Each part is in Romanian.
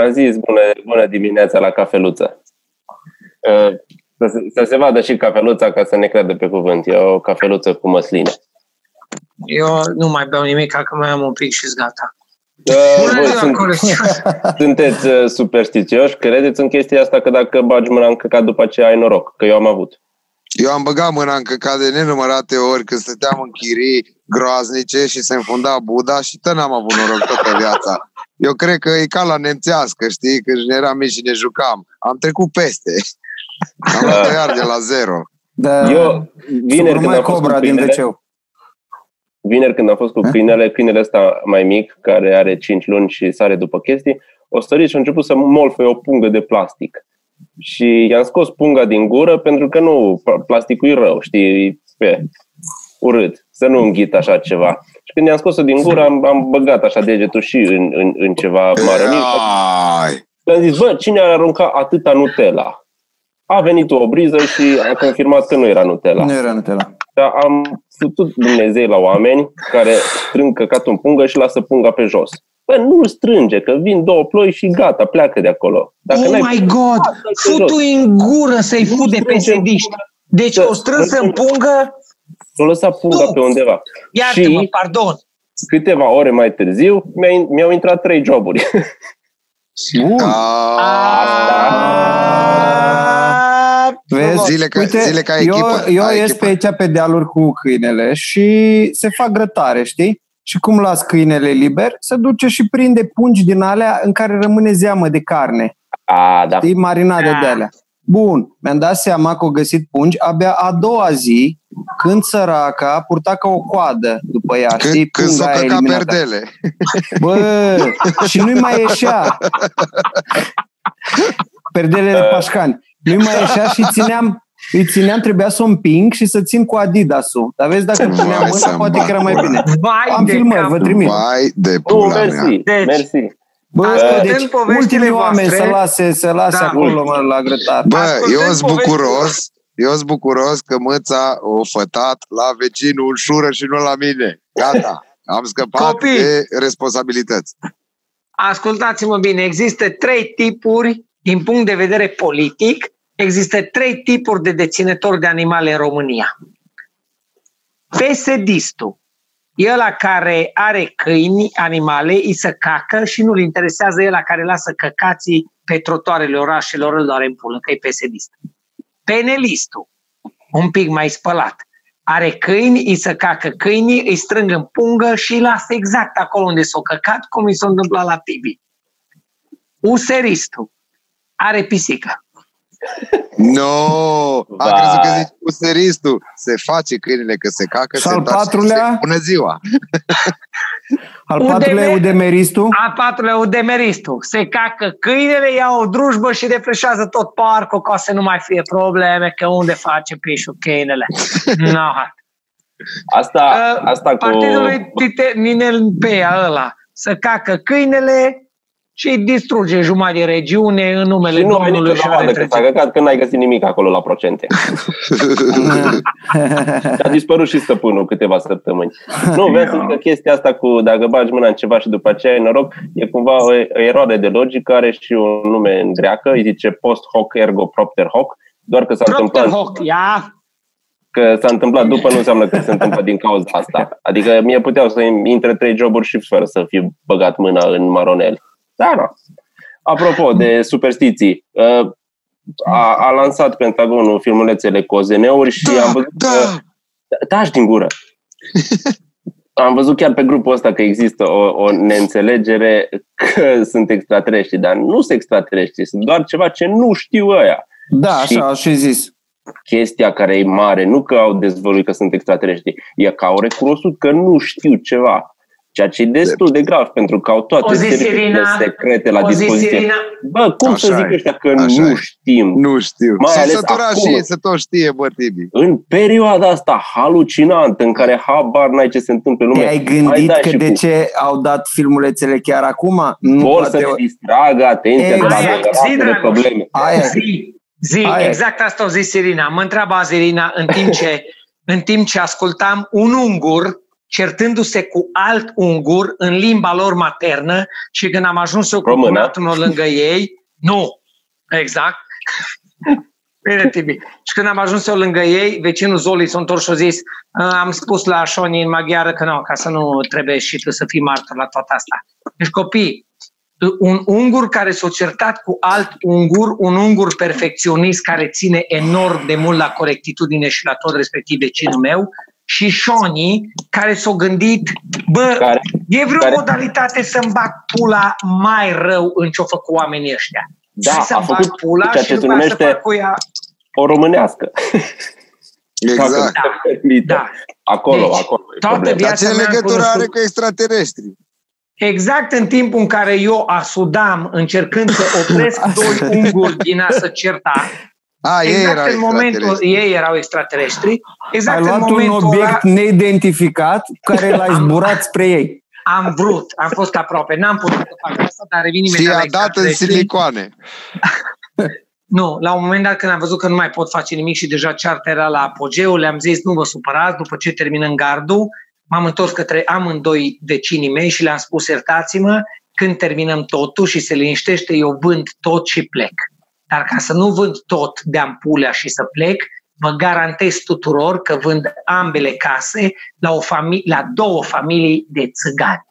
Am zis bună, bună dimineața la cafeluță. Uh, să, se, să se vadă și cafeluța ca să ne creadă pe cuvânt. E o cafeluță cu măsline. Eu nu mai beau nimic, că mai am un pic și gata. Uh, Bună voi ziua, sunt, Coleț. sunteți uh, superstițioși? Credeți în chestia asta că dacă bagi mâna în căcat după aceea ai noroc? Că eu am avut. Eu am băgat mâna în căcat de nenumărate ori când stăteam în chirii groaznice și se înfunda Buda și tot n-am avut noroc toată viața. Eu cred că e ca la nemțească, știi? Când ne eram mici și ne jucam. Am trecut peste. Am luat iar de la zero. Da, Eu, vineri când mai am fost cobra cu din câinele, wc vineri când am fost cu câinele, câinele ăsta mai mic, care are 5 luni și sare după chestii, o sărit și a început să molfe o pungă de plastic. Și i-am scos punga din gură pentru că nu, plasticul e rău, știi, e urât, să nu înghit așa ceva. Și când i-am scos-o din gură, am, am băgat așa degetul și în, în, în ceva marănit. Ai! Și am zis, bă, cine ar arunca atâta Nutella? A venit o briză și a confirmat că nu era Nutella. Nu era Nutella. Dar am putut Dumnezei la oameni care strâng căcatul în pungă și lasă punga pe jos. Bă, nu strânge, că vin două ploi și gata, pleacă de acolo. Dacă oh n-ai my god! Futu în gură să-i fut de pesediști. Deci o strâns în pungă, o lăsat punga Nu. pe undeva. iartă-mă, Și pardon. câteva ore mai târziu mi-a- mi-au intrat trei joburi. Bun. A, Vezi? Zile ca- zile ca eu, echipă, eu ca ies echipă. pe aici pe dealuri cu câinele și se fac grătare, știi? Și cum las câinele liber, se duce și prinde pungi din alea în care rămâne zeamă de carne. A, da. Știi? Marinade Da. de alea. Bun, mi-am dat seama că au găsit pungi abia a doua zi, când săraca purta ca o coadă după ea, știi? Când, când Punga s-o aia căca eliminată. perdele. Bă, și nu-i mai ieșea. Perdele de pașcani. Nu-i mai ieșea și țineam, îi țineam, trebuia să o împing și să țin cu Adidas-ul. Dar vezi, dacă puneam Vai mâna, să-mi poate că era mai bată. bine. Vai Am de filmări, cap. vă trimit. Vai de Nu, pula mea. mersi, Deci- mersi. Bă, Ascultând deci poveștile ultimii oameni voastre- să lase, să lase Da. acolo mă, la grătar. Bă, Ascultând eu sunt poveștile- bucuros, eu sunt bucuros că mâța o fătat la vecinul în șură și nu la mine. Gata, am scăpat Copii! de responsabilități. Ascultați-mă bine, există trei tipuri, din punct de vedere politic, există trei tipuri de deținători de animale în România. PSD-istul, e ăla care are câini, animale, îi să cacă și nu-l interesează el care lasă căcații pe trotoarele orașelor, îl doare în pulă, că e PSD-ist. Penelistul, un pic mai spălat, are câini, îi să cacă câinii, îi strâng în pungă și îi lasă exact acolo unde s-o căcat, cum i s-a întâmplat la Tibi. Useristul are pisică. No, am Vai. crezut că zici useristul. Se face câinele că se cacă, Și se al întoarce și patrulea? se- Bună ziua! Al UDM patrulea e udemeristul. A patrulea udemeristul. Se cacă câinele, ia o drujbă și refreșează tot parcul ca să nu mai fie probleme, că unde face pișul câinele. No. Asta, asta cu... Partidul lui Tite- Ninel Pea ăla să cacă câinele și îi distruge jumătate de regiune în numele Și nu ai Domnului nicio și dovadă ale că s-a treții. căcat, că n-ai găsit nimic acolo la procente. A dispărut și stăpânul câteva săptămâni. Nu, vreau să zic că chestia asta cu dacă bagi mâna în ceva și după aceea ai noroc, e cumva o, o eroare de logică, are și un nume în greacă, îi zice post hoc ergo propter hoc, doar că s-a Propter întâmplat, hoc, ia, că s-a întâmplat după nu înseamnă că se întâmplă din cauza asta. Adică mie puteau să intre trei joburi și fără să fi băgat mâna în maronel. Da, nu. Apropo de superstiții, uh, a, a lansat Pentagonul filmulețele cu OZN-uri și Da, am văzut da. că... Taci din gură! Am văzut chiar pe grupul ăsta că există o, o neînțelegere că sunt extraterestri, dar nu sunt extraterestri, sunt doar ceva ce nu știu ăia. Da, Și- așa, și zis. Chestia care e mare, nu că au dezvăluit că sunt extraterestri, e că au recunoscut că nu știu ceva. Ceea ce e destul de grav, pentru că au toate O zi, serviciile Sirina. secrete la o zi, dispoziție. Sirina, Bă, cum să Așa zic e. ăștia că Așa nu e. știm? Nu știu. Mai S-a ales săturat acum. și ei să tot știe, bă, Tibi. În perioada asta halucinantă în care habar n-ai ce se întâmplă în lume, Te-ai mai gândit dai că și de cu- ce au dat filmulețele chiar acum? Nu, vor să poate- ne distragă atenția de la Exact. adevărate Zi, de Dragoș. probleme. Aia e. Zi, zi, Aia e. exact asta o zis Irina. Mă întreba azi Irina în timp ce, în timp ce ascultam un ungur certându-se cu alt ungur în limba lor maternă și când am ajuns eu cu Română. cunatul meu lângă ei, nu, exact, Bine, Tibi. Și când am ajuns eu lângă ei, vecinul Zoli s-a întors și a zis "Uh, am spus la Șoni în maghiară că nu, ca să nu trebuie și tu să fii martor la toată asta. Deci copii, un ungur care s-a certat cu alt ungur, un ungur perfecționist care ține enorm de mult la corectitudine și la tot respectiv vecinul meu, și Șoni, care s-a gândit, bă, Care- e vreo care- modalitate să-mi bag pula mai rău în ce-o făcut oamenii ăștia. Da, și să-mi a făcut bag pula ceea și ce se după aia să numește fac cu ea. o românească. Exact. Dacă Da. se permite. Da. Acolo, Deci, acolo. e toată problema. Dar viața ce mea am legătură cunoscut- are cu extraterestri? Exact în timpul în care eu asudam încercând să opresc doi unguri din a se certa, A, ei erau exact în momentul, extraterestri. ei erau extraterestri, exact Ai în luat un momentul obiect ăla neidentificat care l-ai zburat spre ei. am vrut, am fost aproape, n-am putut să fac asta, dar revin Și imediat la a dat în extraterestri. silicoane. Nu, la un moment dat când am văzut că nu mai pot face nimic și deja cearta era la apogeu, le-am zis nu vă supărați, după ce terminăm gardul, m-am întors către amândoi vecinii mei și le-am spus iertați-mă, când terminăm totul și se liniștește, eu vând tot și plec. Dar ca să nu vând tot de ampulea și să plec, vă garantez tuturor că vând ambele case la, o fami- la două familii de țigani.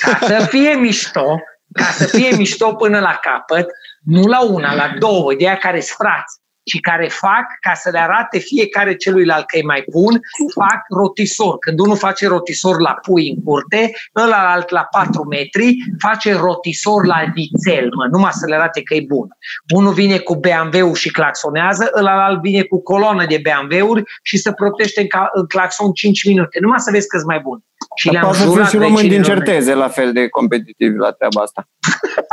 Ca să fie mișto, ca să fie mișto până la capăt, nu la una, la două, de aia care sunt frați și care fac, ca să le arate fiecare celuilalt că e mai bun, fac rotisor. Când unul face rotisor la pui în curte, ălalt la 4 metri face rotisor la vițel, mă, numai să le arate că e bun. Unul vine cu BMW-ul și claxonează, ălalt vine cu colonă de BMW-uri și se protește în, ca, în claxon 5 minute. Numai să vezi că mai bun. Și Dar le-am poate să fie jurat și români din vecinilor mei. certeze la fel de competitivi la treaba asta.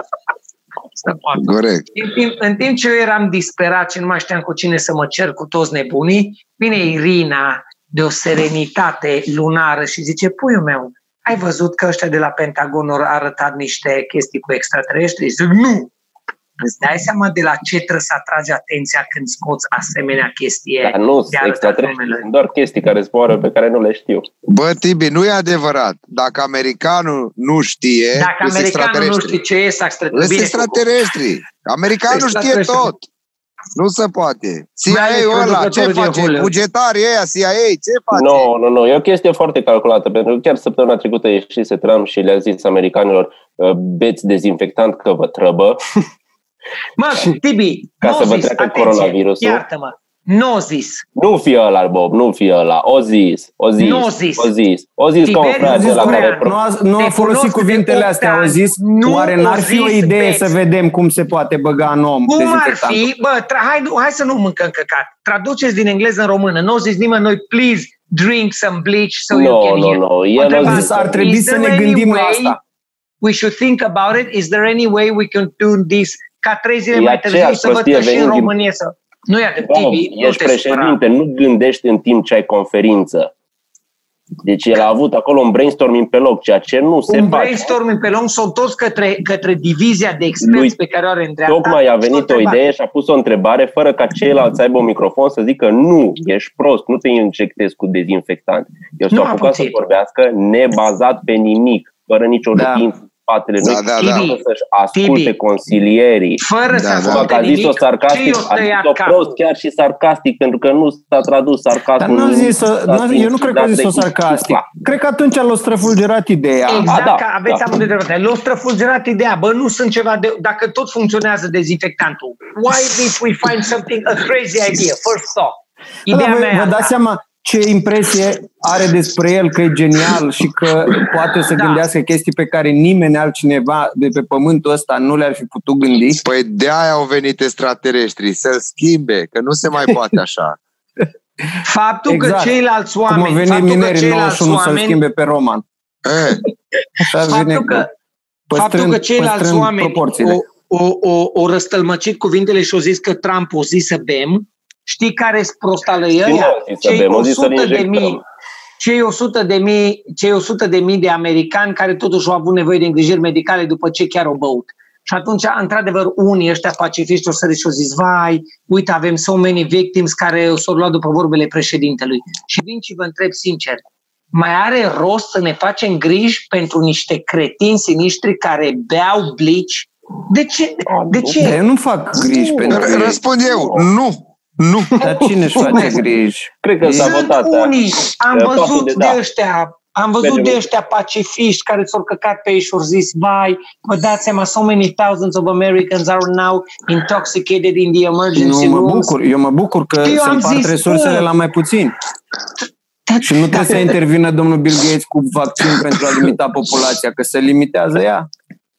Să poată. Corect. În timp, în timp ce eu eram disperat și nu mai știam cu cine să mă cer cu toți nebunii, vine Irina de o serenitate lunară și zice, puiul meu, ai văzut că ăștia de la Pentagon au arătat niște chestii cu extraterestri? Zic, nu! Îți dai seama de la ce trebuie să atragi atenția când scoți asemenea chestie? Dar nu de arătat extraterestri, numele? sunt doar chestii care zboară pe care nu le știu. Bă, Tibi, nu e adevărat. Dacă americanul nu știe, Dacă îs americanul nu extraterestri. știe ce e Îs extraterestri, extraterestri. Americanul știe Extraterestri. tot. Nu se poate. Mai ales CIA-ul ăla, ce producătorul de face? Hollywood. Bugetarii ăia, CIA, ce face? Nu, nu, nu. E o chestie foarte calculată, pentru că chiar săptămâna trecută ieșise Trump și le-a zis americanilor uh, beți dezinfectant că vă trăbă. Mă, Tibi, Ca n-o să vă zis, treacă atenție, coronavirusul. Iartă-mă, n-o zis. Nu fi ăla, Bob, nu fi ăla. O zis, o zis, Nu zis. o zis. O zis ca un Tiberiu frate la Ungureanu. care... Nu a, nu a Te folosit cunosc de cuvintele opt astea, au ani. zis, Nu oare n-ar o fi o zis idee beți. să vedem cum se poate băga în om Cum ar dezinfectantul? fi? Bă, tra- hai, hai să nu mâncăm căcat. Traduceți din engleză în română. Nu o zis nimeni noi, please drink some bleach so you Nu, can nu, hear. nu. El a Întrebare. zis, Ar trebui Is să there ne any gândim la way asta. We should think about it. Is there any way we can do this? Ca trei zile E mai târziu aceeași să văd prostie că și în venind din- România să... Nu e adevărat, Bob, Tibi, nu ești te supăra. președinte, nu gândești în timp ce ai conferință. Deci el a avut acolo un brainstorming pe loc, ceea ce nu se un face. brainstorming pe lung s-a întors către, către divizia de experți Lui pe care o are în dreapta. Tocmai a și venit o întrebat, idee și a pus o întrebare fără ca ceilalți să aibă un microfon să zică nu, ești prost, nu te injectezi cu dezinfectant. El Nu s-a a apucat să putut. vorbească nebazat pe nimic, fără nicio Da. rutință în spatele Da, lui, da, da. fără să-și asculte Tibi. consilierii. Fără Da, să da. Acum asculte că a zis-o nimic, ce sarcastic, i-o a tăiat zis-o capul? prost chiar și sarcastic, pentru că nu s-a tradus Dar sarcasmul. nu a zis s-a eu nu cred că a dat zis-o de- sarcastic. Cred că atunci l-a străfulgerat ideea. Exact, A, da, că aveți da. amândoi dreptate. Le-au străfulgerat ideea. Bă, nu sunt ceva de... Dacă tot funcționează dezinfectantul, why if we find something, a crazy idea, first thought? Da, Ideea vă, mea e vă asta. dați seama ce impresie are despre el că e genial și că poate să Da. gândească chestii pe care nimeni altcineva de pe pământul ăsta nu le-ar fi putut gândi. Păi de aia au venit extraterestrii, să-l schimbe, că nu se mai poate așa. Faptul Exact. că ceilalți Cum oameni, au venit faptul că minerii în ceilalți 91 să-l oameni, schimbe pe Roman. E, Așa vine faptul că, păstrând, faptul că ceilalți păstrând oameni proporțiile. o, o, o, o răstălmăcit cuvintele și au zis că Trump o zis să bem, știi care sunt prostală Și nu ăia? a zis să Cei bem, o zis să 100 de injectăm. mii cei 100 de mii, cei 100 de mii de americani care totuși au avut nevoie de îngrijiri medicale după ce chiar au băut. Și atunci, într-adevăr, unii ăștia pacifiști au sărit și au zis, vai, uite, avem so many victims care s-au luat după vorbele președintelui. Și vin și vă întreb sincer, mai are rost să ne facem griji pentru niște cretini siniștri care beau blici? De ce? De ce? Dar eu nu fac griji pentru R- ei. Răspund eu, nu. Nu. Dar cine își face griji? Cred că s-a Sunt votat. da. unii, am De văzut toate de de da. ăștia, am văzut Mergem. de ăștia pacifiști care s-au căcat pe ei și au zis, vai, vă dați seama, so many thousands of Americans are now intoxicated in the emergency Nu mă rooms. bucur. Eu mă bucur că Eu se am împart zis, resursele bă, la mai puțin. Da, Și nu trebuie să intervină domnul Bill Gates cu vaccin pentru a limita populația, că se limitează ea.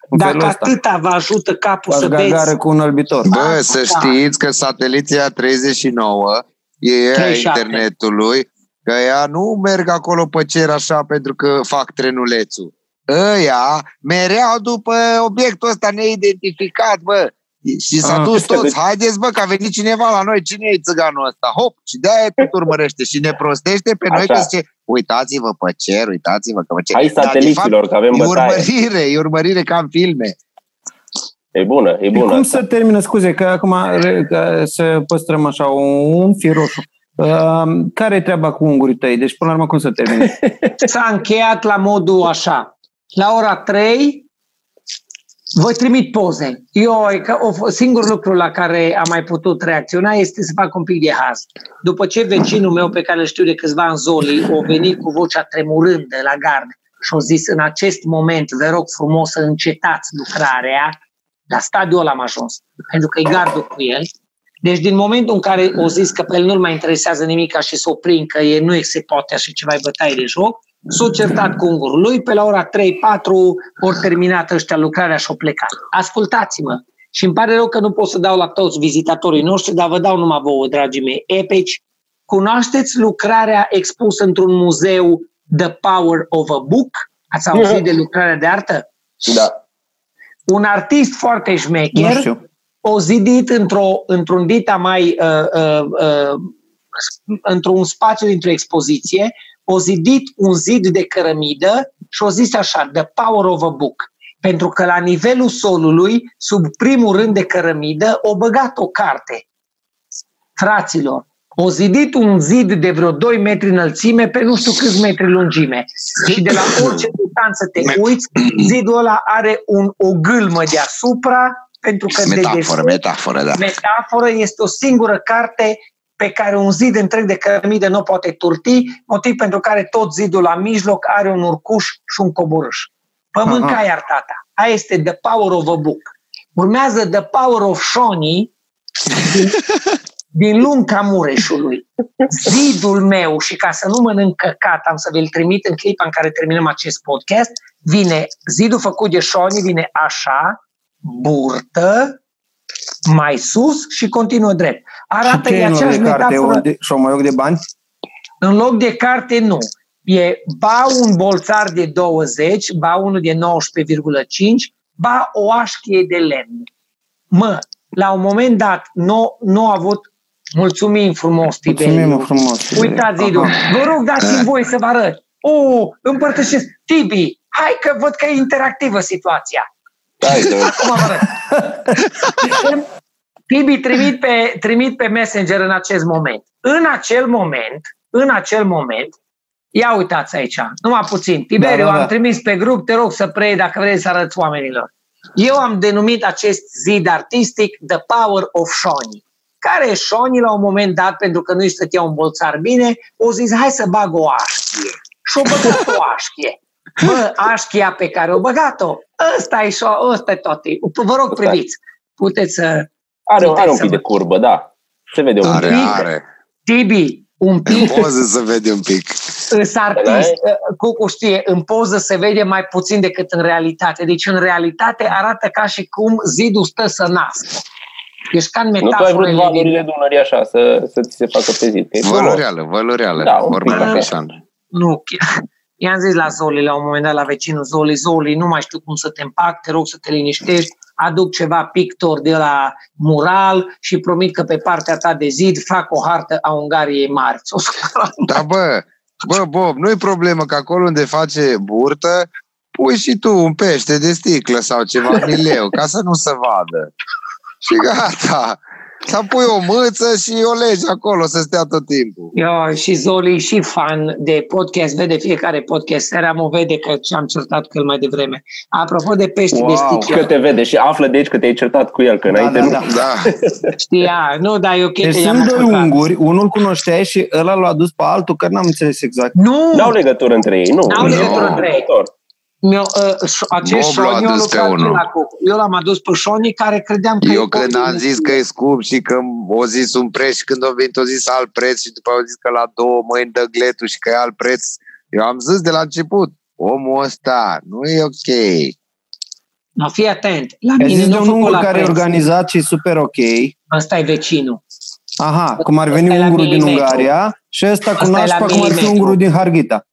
În felul Dacă ăsta. atâta vă ajută capul Faci să gargare vezi, cu un albitor. Bă, Da, să da. știți că sateliții a 39 e ea 37. internetului, că ea nu merg acolo pe cer așa pentru că fac trenulețul. Ăia mereau după obiectul ăsta neidentificat, bă. Și s-a Ah, dus este toți. de- Haideți, bă, că a venit cineva la noi. Cine e țiganul ăsta? Hop! Și de-aia tot urmărește și ne prostește pe noi Așa. că zice uitați-vă pe cer, uitați-vă că pe cer. Hai Dar, de sateliților, că avem fapt, e bătaie. urmărire, e urmărire ca în filme. E bună, e Și bună. cum asta. să termină, scuze, că acum re- că să păstrăm așa un fir roșu. Uh, care e treaba cu ungurii tăi? Deci, până la urmă, cum să termine? s-a încheiat la modul așa. La ora 3 voi trimit poze. Eu, e că o, singurul lucru la care am mai putut reacționa este să fac un pic de haz. După ce vecinul meu, pe care îl știu de câțiva ani, Zoli, a venit cu vocea tremurândă la gard și a zis în acest moment, vă rog frumos să încetați lucrarea, la stadiul ăla am ajuns, pentru că e gardul cu el. Deci din momentul în care o zis că pe el nu-l mai interesează nimic și să oprim, că e, nu se poate așa ceva, e bătaie de joc, s-a certat cu ungurul lui, pe la ora 3-4 ori terminat ăștia lucrarea și au plecat. Ascultați-mă, și îmi pare rău că nu pot să dau la toți vizitatorii noștri, dar vă dau numai vouă, dragii mei. Epici, cunoașteți lucrarea expusă într-un muzeu The Power of a Book? Ați auzit de lucrarea de artă? Da. Un artist foarte Nu șmecher știu. o zidit într-o, într-un dita mai uh, uh, uh, într-un spațiu dintr-o expoziție, o zidit un zid de cărămidă și o zis așa, The Power of a Book. Pentru că la nivelul solului, sub primul rând de cărămidă, o băgat o carte. Fraților, o zidit un zid de vreo 2 metri înălțime pe nu știu câți metri lungime. Și de la orice distanță te uiți, zidul ăla are un, o gâlmă deasupra, pentru că de Metaforă, desubt metaforă, da. metaforă este o singură carte pe care un zid întreg de cărămidă nu poate turti, motiv pentru care tot zidul la mijloc are un urcuș și un coborâș. Pământ Aha. ca iar tata. Aia este The Power of a Book. Urmează The Power of Shoni din, din lunga Mureșului. Zidul meu, și ca să nu mănânc căcat, am să vi-l trimit în clipa în care terminăm acest podcast, vine zidul făcut de Shoni, vine așa, burtă, mai sus și continuă drept. Și Arată ce e e în loc aceeași de carte? metaforă. O de- Și un de bani? În loc de carte, nu. E ba un bolțar de 20, ba unul de 19,5, ba o așchie de lemn. Mă, la un moment dat, nu, nu a avut Mulțumim frumos, Mulțumim Tiberiu. frumos. Tiberiu. Uitați, Zidu. Aha. Vă rog, dați-mi voi să vă arăt. O, împărtășesc. Tibi, hai că văd că e interactivă situația. Hai că Acum vă arăt. Tibi, trimit pe, trimit pe Messenger în acest moment. În acel moment, în acel moment, ia uitați aici, numai puțin. Tiberiu, Da, da, da. am trimis pe grup, te rog să preiei dacă vrei să arăți oamenilor. Eu am denumit acest zid artistic The Power of Shoni. Care e Shoni la un moment dat, pentru că nu-i stătea un bolțar bine, o zis, hai să bag o așchie. Și-o băgat o așchie. Bă, așchia pe care o băgat-o, ăsta e, șo- ăsta e tot. Vă rog, priviți. Puteți să... are, are un Puteți să pic de vă- curbă, da. Se vede un Are, pic. are. Tibi, un pic Poză să vede un pic. îs artist. Cucu știe, în poză se vede mai puțin decât în realitate. Deci în realitate arată ca și cum zidul stă să nască. Deci ca în Nu tu ai metaforele vrut din... valurile Dunării așa, să, să ți se facă pe zi. că e frumos. Văloreală, văloreală. Da, un pic Vorba așa. Mișan. Nu, chiar. I-am zis la Zoli la un moment dat, la vecinul Zoli, Zoli, nu mai știu cum să te împac, te rog să te liniștești, aduc ceva pictor de la mural și promit că pe partea ta de zid fac o hartă a Ungariei mari. S-o supărat. Da, bă, bă, Bob, nu-i problemă că acolo unde face burtă, pui și tu un pește de sticlă sau ceva mileu, ca să nu se vadă. Și gata. Să pui o mâță și o legi acolo să stea tot timpul. Eu și Zoli și fan de podcast, vede fiecare podcast. Seara mă vede că am certat cu el mai devreme. Apropo de pești Wow. de sticlă, Că te vede și află de aici că te-ai certat cu el, că înainte da, nu. da. Da. știa, nu, dar e ok Deci că i-am sunt doi ascultat. unguri, unul cunoșteai și ăla l-a dus pe altul, că n-am înțeles exact. Nu! N-au legătură între ei, nu. N-au Nu. legătură între ei. Legător. Mi-o, uh, acest Boblu a Șoni, eu, dus pe lucrat unul. la cu- eu l-am adus pe Șoni care credeam că Eu e când copil. am zis că e scump și că o zis un preț și când a venit o zis alt preț și după au zis că la două mâini dă gletul și că e alt preț, eu am zis de la început, omul ăsta nu e ok. No, fii atent. La Ai mine zis de nu un făcut ungur la care e preț. organizat și super ok. Ăsta e vecinul. Aha, cum ar veni Ăsta e la ungurul din milimetru. Ungaria și ăsta cu Ăsta e la nașpa cum ar fi milimetru. ungurul din Harghita.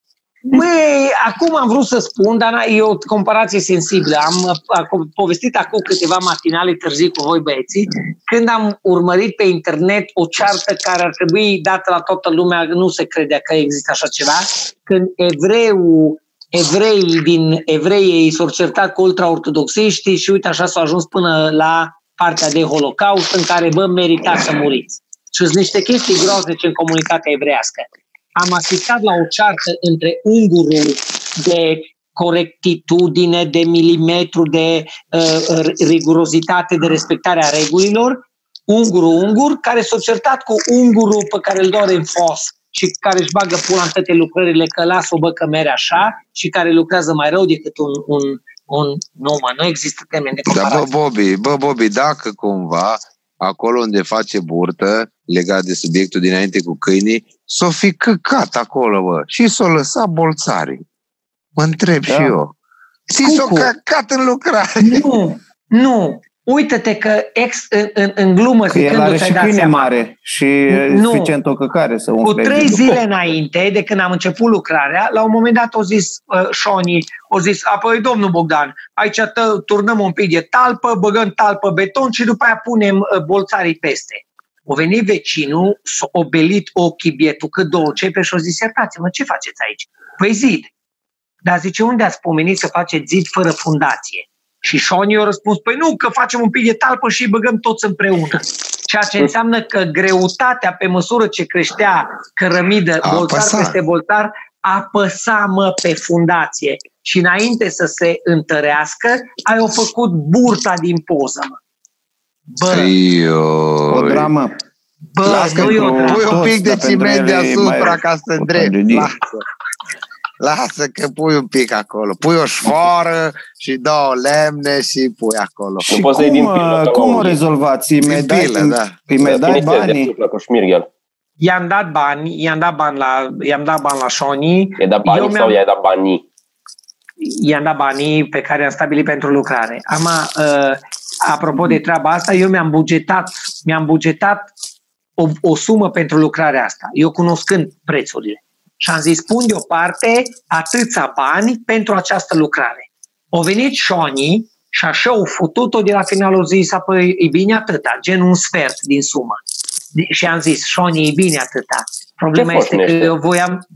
Băi, acum am vrut să spun, dar na- e o comparație sensibilă. Am uh, acum, povestit acum câteva matinale târzii cu voi băieții, când am urmărit pe internet o ceartă care ar trebui dată la toată lumea, nu se credea că există așa ceva, când evreu, evreii din evrei s-au certat cu ultraortodoxiștii și uite așa s-au ajuns până la partea de holocaust în care, bă, meritați să muriți. Și sunt niște chestii groaznice în comunitatea evrească am asistat la o ceartă între ungurul de corectitudine, de milimetru, de uh, rigurozitate, de respectare a regulilor, ungurul ungur, care s-a certat cu ungurul pe care îl doare în fos și care își bagă pula în toate lucrările, că lasă-o bă că mere așa și care lucrează mai rău decât un, un, un nu, mă, nu există termen de Dar bă, comparație. Bobby, bă, Bobby, dacă cumva acolo unde face burtă, legat de subiectul dinainte cu câinii, s-o fi căcat acolo, bă, și s-o lăsat bolțarii. Mă întreb Da. și eu. Și s-o Cucu. căcat în lucrare. Nu, nu. Uită-te că ex, în, în, în glumă, Că el zicându are ți-ai și dat câine seama, mare și Nu. suficient o căcare să Cu umfle. trei de- zile înainte de când am început lucrarea, la un moment dat au zis uh, Șoni, au zis, apoi domnul Bogdan, aici tă, turnăm un pic de talpă, băgăm talpă beton și după aia punem uh, bolțarii peste. O venit vecinul, s-a obelit ochii bietul cât două cepe și au zis, iertați-mă, ce faceți aici? Păi zid. Dar zice, unde ați pomenit să faceți zid fără fundație? Și Șoni a răspuns, păi nu, că facem un pic de talpă și îi băgăm toți împreună. Ceea ce înseamnă că greutatea, pe măsură ce creștea cărămidă, A boltar apăsat. peste boltar, apăsa mă pe fundație. Și înainte să se întărească, ai o făcut burta din poză. Mă. Bă, O Ioi. dramă. bă, Lasă că nu e o cu- dramă. pui un toți, pic de dar pentru ciment ele e deasupra mai- ca să o îndrept. tragedie. Lasă. Lasă că pui un pic acolo. Pui o șfoară și două lemne și pui acolo. Și poți să iei din cum, pilă, uh, ca cum la o unii. rezolvați? Îi mai Din dai, pilă, da. îi mai dai banii? La Coșmirghel. I-am dat bani, i-am dat bani la, i-am dat bani la Șoni, I-ai dat Eu banii mi-am- sau i-ai dat banii? i-am dat banii pe care am stabilit pentru lucrare. Am, uh, apropo de treaba asta, eu mi-am bugetat, mi-am bugetat o, o sumă pentru lucrarea asta, eu cunoscând prețurile. Și am zis, pun deoparte atâția bani pentru această lucrare. O venit Șoni și așa au futut-o de la final, au zis, apoi e bine atâta, gen un sfert din sumă. Și am zis, Șoni, e bine atâta. Problema Ce este că foșnește? eu voiam,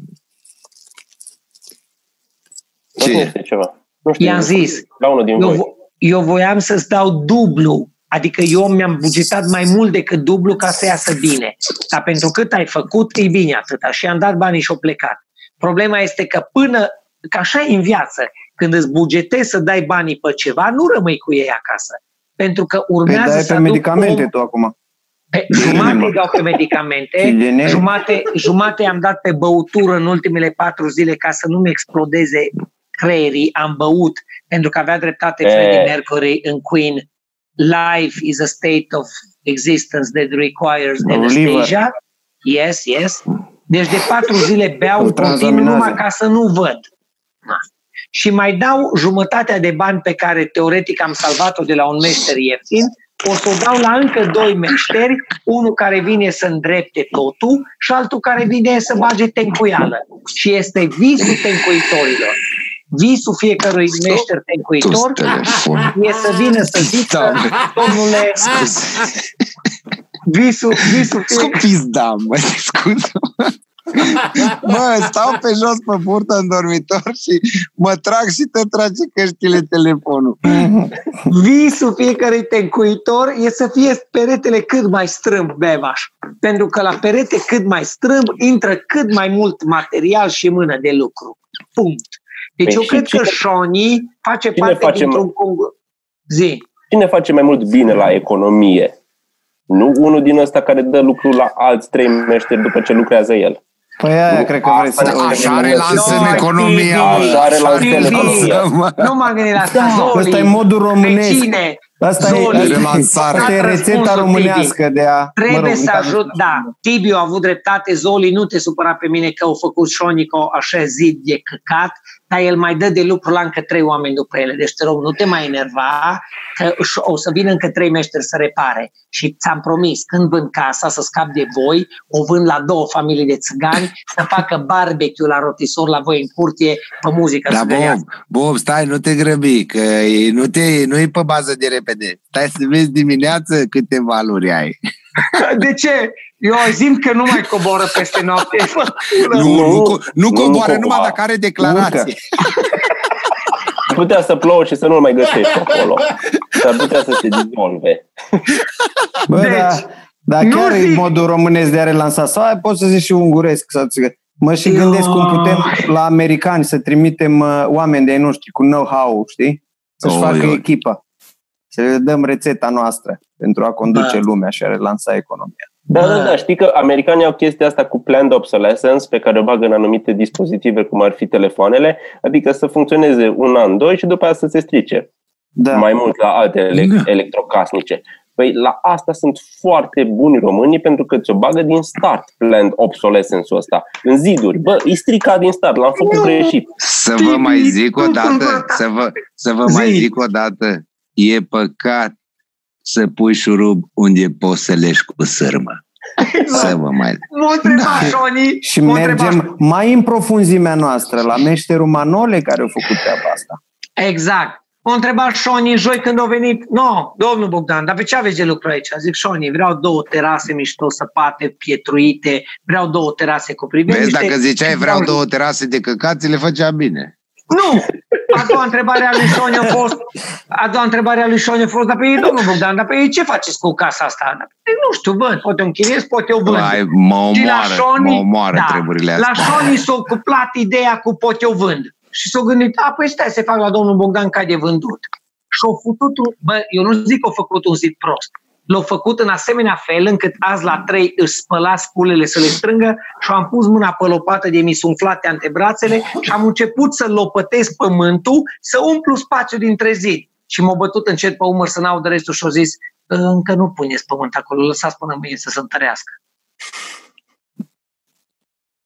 Ce? Nu este ceva. Nu știu. I-am zis. La unul din eu, voi. Vo- eu voiam să-ți dau dublu, adică eu mi-am bugetat mai mult decât dublu ca să iasă bine. Dar pentru cât ai făcut, e bine atâta. Și am dat banii și au plecat. Problema este că până, că așa e în viață, când îți bugetezi să dai banii pe ceva, nu rămâi cu ei acasă. Pentru că Păi urmează dai să pe aduc medicamente om- tu acum. pe, jumate îi dau pe medicamente, Higiene. jumate, jumate am dat pe băutură în ultimele patru zile ca să nu-mi explodeze creierii. Am băut pentru că avea dreptate E. Freddie Mercury în Queen. Life is a state of existence that requires Of anesthesia. Yes, yes. Deci de patru zile beau Îl continuu tranzaminazează. numai ca să nu văd. Da. Și mai dau jumătatea de bani pe care teoretic am salvat-o de la un meșter ieftin, o să o dau la încă doi meșteri, unul care vine să îndrepte totul și altul care vine să bage tencuială. Și este visul tencuitorilor. Visul fiecărui meșter tencuitor Tu telefon. e să vină să zică, Da. domnule, visul, visul Scu fiecărui pizda, mă, scuze. Mă, stau pe jos pe burtă în dormitor și mă trag și te trage căștile telefonul. Visul fiecărui tencuitor e să fie peretele cât mai strâmb, bevaș. Pentru că la perete cât mai strâmb intră cât mai mult material și mână de lucru. Punct. Deci Păi eu și cred cine- că Shoni face cine parte face, dintr-un mă? congur. Zi. Cine face mai mult bine la economie? Nu unul din ăsta care dă lucru la alți trei meșteri după ce lucrează el. Păi aia cred că vrei să... Așa relansăm Noi, economia. Tibi, Așa relansăm Tibi, economia. Nu m-am gândit la asta. Da, Zoli, ăsta e modul românesc. Vecine, Asta e, Zoli, asta e- relansare. asta e rețeta Răspunsul, românească de a... Trebuie mă rog, să în ajut, da. Tibiu a avut dreptate, Zoli, nu te supăra pe mine că au făcut Șonico așa zid de căcat, dar el mai dă de lucru la încă trei oameni după ele. Deci te rog, nu te mai enerva, că își- o să vină încă trei meșteri să repare. Și ți-am promis, când vând casa să scap de voi, o vând la două familii de țigani, să facă barbecue la rotisor la voi în curte, pe muzică Da, să Bob, găiască. Bob, stai, nu te grăbi, că e- nu, te, nu e pe bază de repede. Stai să vezi dimineață câte valuri ai. De ce? Eu simt că nu mai coboră peste noapte. Nu, nu, nu, co- nu nu coboară coboară. numai dacă are declarație. Putea să plouă și să nu-l mai găsești acolo. S-ar putea să se dizolve. Bă, Deci, da, dar nu chiar e zic- modul românesc de a relansa. Sau ai, poți să zici și unguresc. Sau, ți- mă și Eu- gândesc cum putem la americani să trimitem uh, oameni de ai noștri cu know-how, știi? Să-și Oh, facă eu- echipă. Să le dăm rețeta noastră pentru a conduce Da. lumea și a relansa economia. Da, Da. da, da. Știi că americanii au chestia asta cu planned obsolescence pe care o bagă în anumite dispozitive, cum ar fi telefoanele, adică să funcționeze un an, doi și după aia să se strice. Da. Mai mult la alte ele- Da. electrocasnice. Păi la asta sunt foarte buni românii pentru că ți-o bagă din start planned obsolescence-ul ăsta. În ziduri. Bă, e stricat din start, l-am făcut greșit. Să vă mai zic o dată, să vă, să vă mai Zi. zic o dată, e păcat să pui șurub unde poți să leși cu sârmă. Să vă mai... M-a întrebat Da. Șoni. Și m-a întrebat mergem mai în profunzimea noastră, la meșterul Manole care a făcut treaba asta. Exact. M-a întrebat Șoni joi când a venit. No, domnul Bogdan, dar pe ce aveți de lucru aici? Zic, Șoni, vreau două terase mișto, săpate, pietruite, vreau două terase cu privire. Vezi, niște- dacă ziceai vreau două terase de căcați, le făcea bine. Nu! A doua întrebare a lui Șoni a fost, a doua întrebare a lui Șoni a fost, dar pe ei, domnul Bogdan, dar pe ei ce faceți cu casa asta? Dar, pe ei, nu știu, văd, poate o închiriez, poate o vând. Ai, mă Și la omoară, Șoni- mă omoară da, treburile La astea. Șoni s-a cuplat ideea cu pot eu vând. Și s-a gândit, a, păi stai să fac la domnul Bogdan ca de vândut. Și au făcut un, bă, eu nu zic că au făcut un zid prost. L-au făcut în asemenea fel încât azi la trei își spăla sculele să le strângă și am pus mâna pe lopată de mi sunt umflate antebrațele și am început să lopătesc pământul, să umplu spațiul dintre zid. Și m-a bătut încet pe umăr să n-audă restul și au zis, încă nu puneți pământ acolo, lăsați până mâine să se întărească.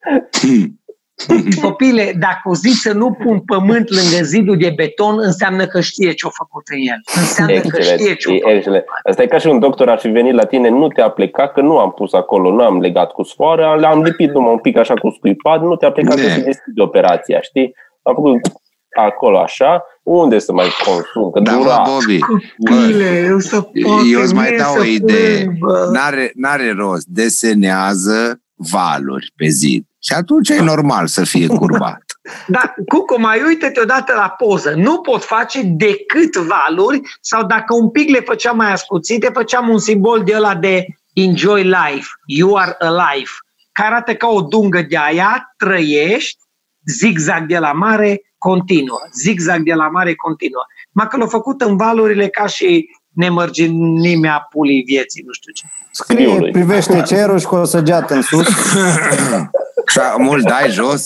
Copile, dacă o zi să nu pun pământ lângă zidul de beton, înseamnă că știe ce-a făcut în el. Înseamnă că Excelent. știe ce-a E făcut. excelent. Asta e ca și un doctor ar fi venit la tine, nu te-a plecat, că nu am pus acolo, nu am legat cu sfoară, le-am lipit numai un pic așa cu scuipat, nu te-a plecat Ne. că se deschide operația, știi? Am făcut acolo așa, unde să mai consum, că Da, dura. bă, Bobby, Copile, eu să eu îți mai dau o idee. Bă. N-are, n-are rost. Desenează valuri pe zid. Și atunci e normal să fie curvat. Dar, Cucu, mai uite-te odată la poză. Nu pot face decât valuri sau dacă un pic le făceam mai ascuțite, făceam un simbol de ăla de enjoy life, you are alive, care arată ca o dungă de aia, trăiești, zigzag de la mare, continuă. Zigzag de la mare, continuă. Ma că l-a făcut în valurile ca și nemărginimea pulii vieții, nu știu ce. Scrie, Scriului. privește cerul și cu o săgeată în sus. Și mult dai jos.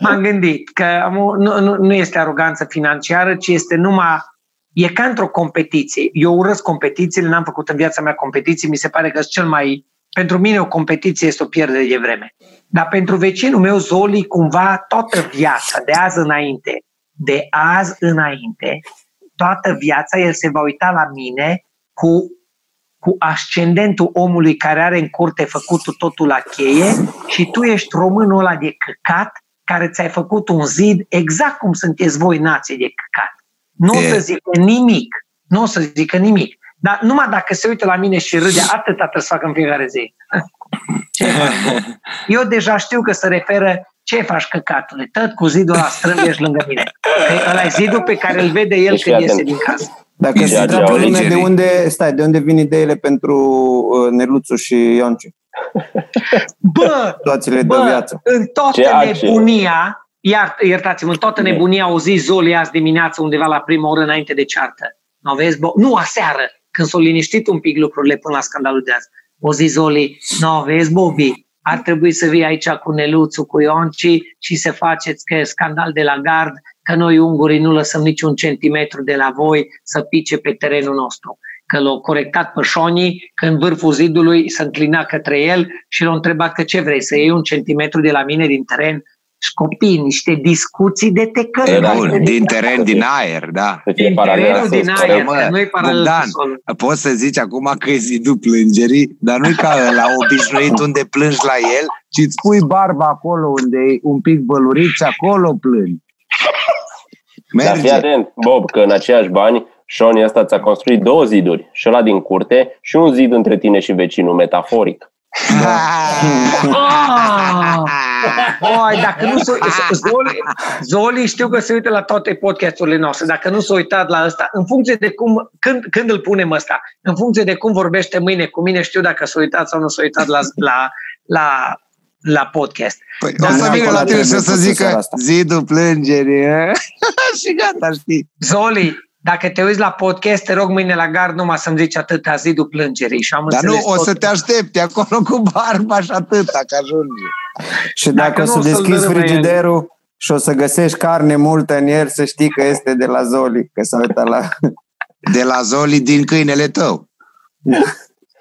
M-am gândit că am o- nu, nu, nu este aroganță financiară, ci este numai E ca într-o competiție. Eu urăsc competițiile, n-am făcut în viața mea competiții, mi se pare că sunt cel mai... Pentru mine o competiție este o pierdere de vreme. Dar pentru vecinul meu, Zoli, cumva toată viața, de azi înainte, de azi înainte, toată viața el se va uita la mine cu, cu ascendentul omului care are în curte făcutul totul la cheie și tu ești românul ăla de căcat care ți-ai făcut un zid exact cum sunteți voi nații de căcat. Nu o E. să zică nimic. Nu o să zică nimic. Dar numai dacă se uită la mine și râde, atât trebuie să fac în fiecare zi. Ce faci, Bob? Eu deja știu că se referă ce faci, căcatule? Tot cu zidul ăla strâmb ești lângă mine. Că ăla e zidul pe care îl vede el Deci când fii iese atent. din casă. Dacă Ceea se ce întreabă au lumea de legerii. unde, stai, de unde vin ideile pentru uh, Neluțu și Ionci? Bă, Situațiile de bă, viață. în toată Ceea ce- nebunia, iar, iertați-mă, în toată nebunia au zis Zoli azi dimineață undeva la prima oră înainte de ceartă. Nu vezi, Bo? Nu, aseară, când s-au liniștit un pic lucrurile până la scandalul de azi. O zis Zoli, nu vezi, Bobby, ar trebui să vii aici cu Neluțu, cu Ionci și să faceți că e scandal de la gard, că noi ungurii nu lăsăm niciun centimetru de la voi să pice pe terenul nostru. Că l-au corectat pe Șonii, că în vârful zidului se înclina către el și l-au întrebat că ce vrei, să iei un centimetru de la mine din teren? Și copii, niște discuții de te Era Bun, din teren, din aer, da. Să fie din paralel terenul să din scoră. aer, Mă, că nu e paralel Bogdan, cu solul. Poți să zici acum că e zidul plângerii, dar nu-i ca la obișnuit unde plângi la el, ci îți pui barba acolo unde e un pic bălurit și acolo plângi. Dar fii Merge. atent, Bob, că în aceiași bani Sean ăsta ți-a construit două ziduri, și ăla din curte și un zid între tine și vecinul, metaforic. Ah! Oi, dacă nu se Zoli, Zoli știu că se uită la toate podcasturile noastre. Dacă nu s-a uitat la ăsta, în funcție de cum, când, când îl punem ăsta, în funcție de cum vorbește mâine cu mine, știu dacă s-a uitat sau nu s-a uitat la, la, la, la podcast. Păi, Da, o să vină la neapărat tine și o trebuie să pus zică seara asta. zidul plângerii eh? și gata, știi. Zoli, dacă te uiți la podcast, te rog mâine la gard numai să-mi zici atâta zidul plângerii. Și am Dar nu, înțeles o tot. să te aștepti acolo cu barba și atâta, că ajunge. Și Dacă dacă, nu, o o să să-l deschizi dărâme el. frigiderul și o să găsești carne multă în el, să știi că este de la Zoli, că s-a uitat la... De la Zoli din câinele tău.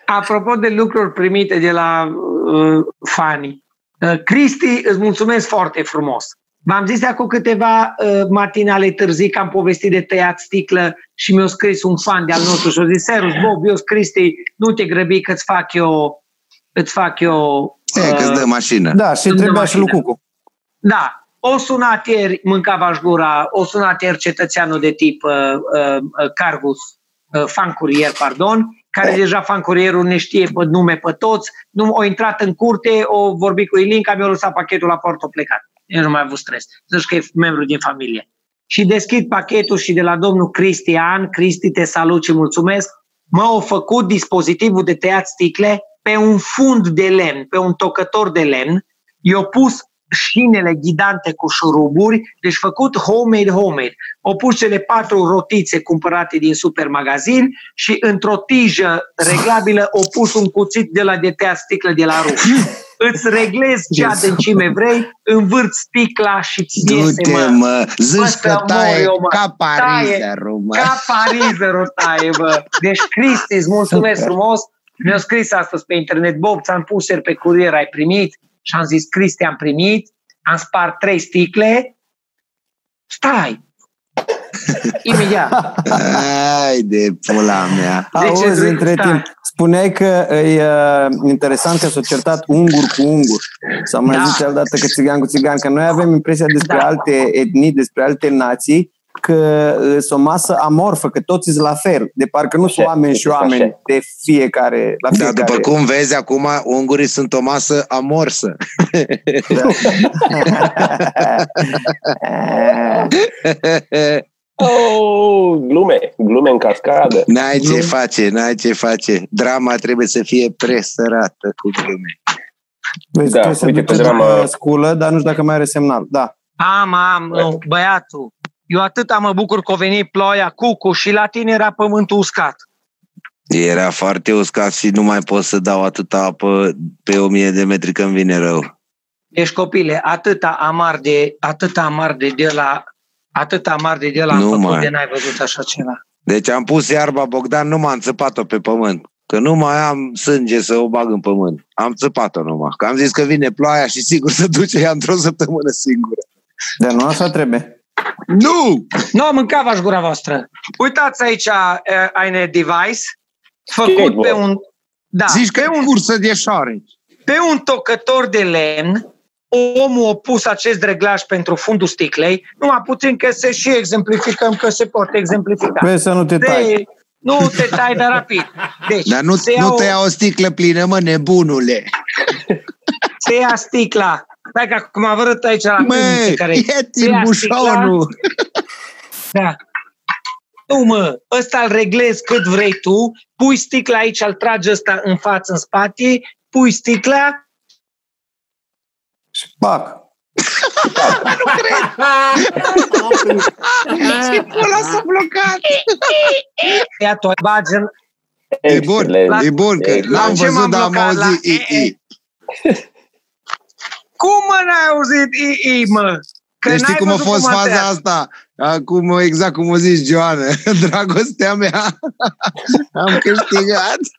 Apropo de lucruri primite de la uh, fani, uh, Cristi, îți mulțumesc foarte frumos. V-am zis acum câteva uh, matinale târzii că am povestit de tăiat sticlă și mi-a scris un fan de-al nostru și a zis, Serus, Bob, eu sunt Cristi, nu te grăbi că îți fac eu, îți fac eu... E, că îți dă mașină. Da, și Sunt de trebuia și lui mașină. Cucu. Da, o sunat ieri, mâncava gura, o sunat ieri cetățeanul de tip uh, uh, uh, Cargus, uh, fan curier, pardon, care deja fan curierul ne știe pe nume pe toți, nu, o intrat în curte, o vorbit cu Ilinca, mi-a lăsat pachetul la portă, o plecat. Eu nu mai am avut stres. Zici că e membru din familie. Și deschid pachetul și de la domnul Cristian, Cristi, te salut și mulțumesc, m-au făcut dispozitivul de tăiat sticle pe un fund de lemn, pe un tocător de lemn, i-au pus șinele ghidante cu șuruburi, deci făcut homemade, homemade. Au pus cele patru rotițe cumpărate din supermagazin și într-o tijă reglabilă au pus un cuțit de la de tăiat sticlă de la ruș. Îți reglezi ce Yes. adâncime vrei, învârți sticla și ți iese, Du-te, mă, mă, zici Bă, că să taie mor eu, mă. ca parizerul, mă. ca parizerul taie, bă. Deci, Cristi, îți mulțumesc Super. frumos. Mi-a scris astăzi pe internet, Bob, ți-am pus ieri pe curier, ai primit? Și am zis, Cristi, am primit, am spart trei sticle. Stai! Imediat. Ai de pula mea. De ce Auzi, zic între stai? timp, spuneai că e uh, interesant că s-au certat ungur cu ungur. Sau mai Da. da. zice odată că țigan cu țigan, că noi avem impresia despre Da. alte etnii, despre alte nații, că uh, sunt o masă amorfă, că toți sunt la fel. De parcă nu sunt Așa, oameni și așa. oameni de fiecare, la Dar fiecare. după cum vezi acum, ungurii sunt o masă amorsă. Oh, glume, glume în cascadă. N-ai ce Nu. face, n-ai ce face. Drama trebuie să fie presărată cu glume. Vezi Da, că se uite, duce pe drama- după sculă, dar nu știu dacă mai are semnal. Da. Am, am, nu, băiatul. Eu atât mă bucur că a venit ploaia, cucu, și la tine era pământul uscat. Era foarte uscat și nu mai pot să dau atâta apă pe o mie de metri când vine rău. Deci, copile, atâta amar de, atâta amar de, de la, atâta amar de, de la am Nu făcut mai. de n-ai văzut așa ceva. Deci am pus iarba Bogdan, nu m-am țăpat-o pe pământ. Că nu mai am sânge să o bag în pământ. Am țăpat-o numai. Că am zis că vine ploaia și sigur să duce ea într-o săptămână singură. Dar nu așa trebuie. Nu! Nu, mâncava gura voastră. Uitați aici uh, eine device făcut Skateboard. pe un da, Zici că pe e un, un cursă de șoareci. pe un tocător de lemn omul a pus acest reglaj pentru fundul sticlei, numai puțin că se și exemplificăm că se poate exemplifica. Vezi să nu te tai. De, nu te tai de rapid. Deci, Dar nu, se nu iau- te ia o sticlă plină, mă, nebunule. Te ia sticla. Stai că acum vă arăt aici la Mă, filmul care... e Te ia bușonul. Da. Nu, mă, ăsta îl reglezi cât vrei tu, pui sticla aici, îl tragi ăsta în față, în spate, pui sticla, Și pac. Și pula s-a blocat. ia tu, bagi în... E bun, Excelent. e bun, că Excelent. l-am ce văzut, m-am dar am blocat? La auzit. I, E, I. Cum mă n-ai auzit I, I, mă? Că Deci știi n-ai cum a văzut fost cum faza tăiat. asta? Acum, exact cum o zici, Joana. Dragostea mea. Am câștigat.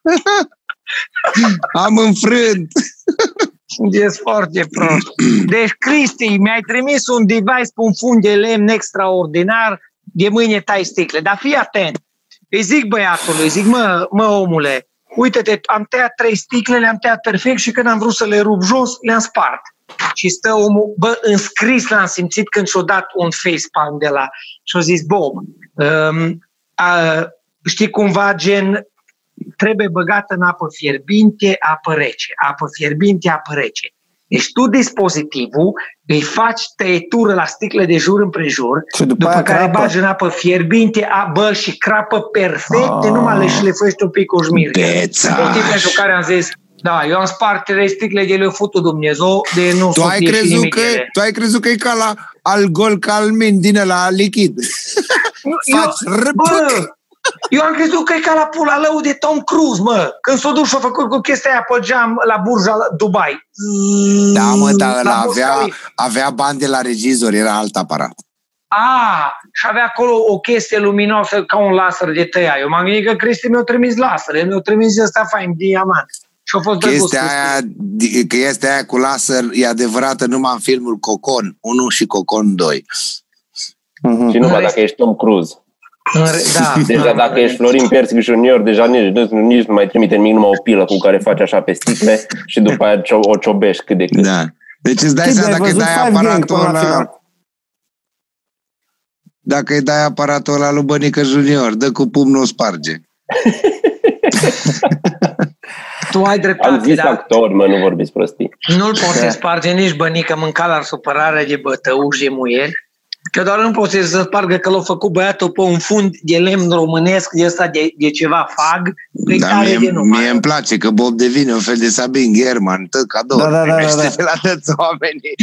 Am înfrânt. Ești foarte prost. Deci, Cristi, mi-ai trimis un device pe un fund de lemn extraordinar, de mâine tai sticle. Dar fii atent. Îi zic băiatului, zic, mă, mă omule, uite-te, am tăiat trei sticle, le-am tăiat perfect și când am vrut să le rup jos, le-am spart. Și stă omul, bă, înscris l-am simțit când și-o dat un facepalm de la... Și-a zis, Bob, um, a, știi cumva gen trebuie băgată în apă fierbinte, apă rece, apă fierbinte, apă rece. Deci tu dispozitivul îi faci tăietură la sticle de jur împrejur, Și după, după aia care crapă. bagi în apă fierbinte, a, bă, și crapă perfect, Ah. de numai le șlefuiești un pic cu șmirgă. Bețaș. Motiv pentru care am zis, da, eu am spart trei sticle de le futul Dumnezeu, de nu Tu să ai, fie și crezut nimic că, de ele. tu ai crezut că e ca la algol calmin din la lichid. Eu, Faci râp. bă, eu am crezut că e ca la pula lău de Tom Cruise, mă. Când s-a dus și-a făcut cu chestia aia pe geam la burja Dubai. Da, mă, dar ăla La Burj avea, Khalifa. avea bani de la regizor, era alt aparat. A, și avea acolo o chestie luminoasă ca un laser de tăia. Eu m-am gândit că Cristi mi-a trimis laser, mi-a trimis ăsta fain, diamant. Și a fost drăguț. Chestia aia, di- chestia aia cu laser e adevărată numai în filmul Cocon 1 și Cocon 2. Mhm. Și numai dacă ești Tom Cruise. În re- Da. Deja dacă ești Florin Persic Junior, deja nici, nici, nici nu mai trimite nimic, numai o pilă cu care faci așa pe sticle și după aia cio- o ciobești cât de cât. Da. Deci îți dai Tibi, seama ai dacă îi văzut dai Five Gang aparatul până la ăla, final. dacă îi dai aparatul ăla lui Bănică Junior, dă cu pumnul o sparge. Tu ai Am dreptate, zis dar actor, mă, nu vorbiți prostii. nu-l poți sparge nici bănică mânca la supărare de bătăuși de muieri. Că doar nu poți să spargă că l-a făcut băiatul pe un fund de lemn românesc de ăsta de, de ceva fag. Pe Dar care mie, de numai. mie îmi place că Bob devine un fel de Sabin German, tot cadou. Da, da, da, da, primește da. de la toți oamenii.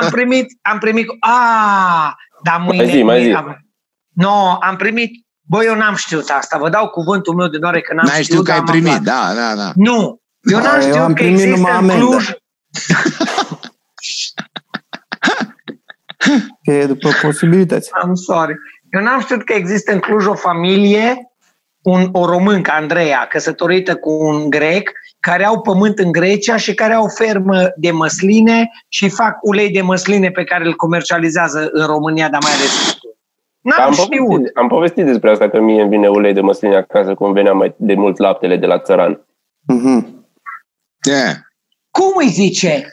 Am primit, am primit, a, dar mâine... Mai zi, mai zi. am- Nu, am primit, băi, eu n-am știut asta, vă dau cuvântul meu de onoare că n-am N-ai știut, știut că dar ai am primit, aflat. da, da, da. Nu, eu Da, n-am eu știut am că primit există numai în amendă. Cluj, Că e după posibilități. I'm sorry. Eu n-am știut că există în Cluj o familie, un, o româncă, Andreea, căsătorită cu un grec, care au pământ în Grecia și care au fermă de măsline și fac ulei de măsline pe care îl comercializează în România, dar mai ales N-am Am știut. povestit, am povestit despre asta, că mie îmi vine ulei de măsline acasă, cum venea mai de mult laptele de la țăran. Mhm. Yeah. Cum îi zice?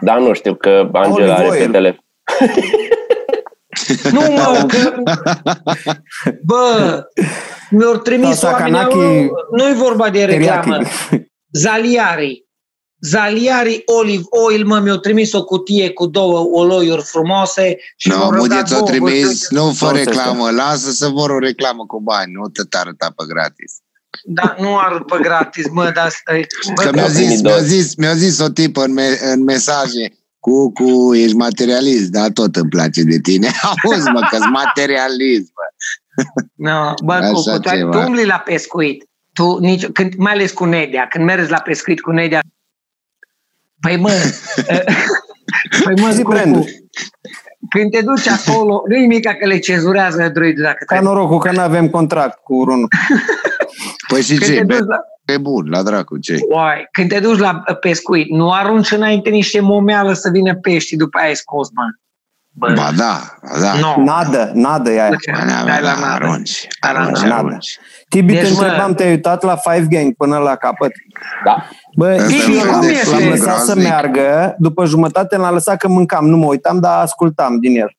Dar nu știu că Angela are Olive pe oil. telefon. Nu mă, că... Bă, mi-au trimis Sau oamenii, Sakanaki nu-i vorba de reclamă. Teriyaki. Zaliari. Zaliari Olive Oil, mă, mi-au trimis o cutie cu două oloiuri frumoase și Nu, m-au no, rugat, Mudiț o "Bă, trimis, vă- nu fă Toți ăștia. reclamă, lasă să vor o reclamă cu bani, nu te arăta pe gratis. Da, nu arăt pe gratis, mă, dar asta e... Bă, Că că- mi-a zis, primit mi-a două. zis, mi-a zis o tipă în, me, în mesaje, cu, cu, ești materialist, dar tot îmi place de tine. Auzi, mă, că-s materialist, bă. No, bă, Așa cu, cu, tu, ceva. tu umbli la pescuit. Tu nici, când, mai ales cu Nedia, când mergi la pescuit cu Nedia, păi mă, păi mă, Zi, Cucu, Brendu. Când te duci acolo, nu-i mica că le cenzurează druidul dacă Ca trebuie. norocul că nu avem contract cu Runu. Păi și Când ce? te Be, duci la, e bun, la dracu, ce? Oai, când te duci la pescuit, nu arunci înainte niște momeală să vină pești, după aia e scos, mă. Bă, Ba da, ba da. nu. Nadă, nadă e aia. Ce? Ba da, ba Dai la da, nadă. arunci, Dai la arunci, nadă. arunci. Tibi, Deci, te mă- întrebam, te-ai uitat la Five Gang până la capăt? Da. Bă, Asta și e eu un l-am, fel de l-am film lăsat să groaznic. meargă, după jumătate l-am lăsat că mâncam, nu mă uitam, dar ascultam din el.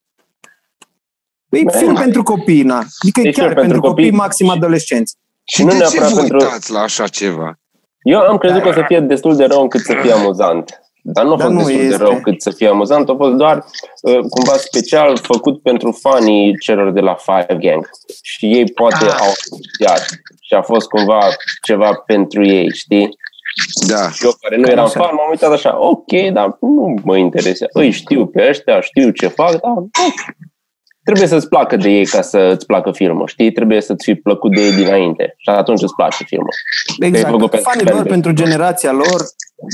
E Bă, film da. pentru copii, na. Adică E e film chiar pentru pentru copii, copii. maxim adolescenți. Și nu de ce neapărat vă pentru- uitați la așa ceva? Eu am crezut că o să fie destul de rău încât să fie amuzant. Dar nu a Dar fost nu destul este. de rău cât să fie amuzant, a fost doar uh, cumva special făcut pentru fanii celor de la Five Gang. Și ei poate Ah. au apreciat și a fost cumva ceva pentru ei, știi? Da. Și eu care nu eram Așa. fan, m-am uitat așa, ok, dar nu mă interesează. Îi știu pe ăștia, știu ce fac, dar nu. trebuie să-ți placă de ei ca să îți placă filmul, știi? Trebuie să-ți fi plăcut de ei dinainte și atunci îți place filmul. Ai făcut Exact. pentru Fanilor, fanbase. pentru generația lor.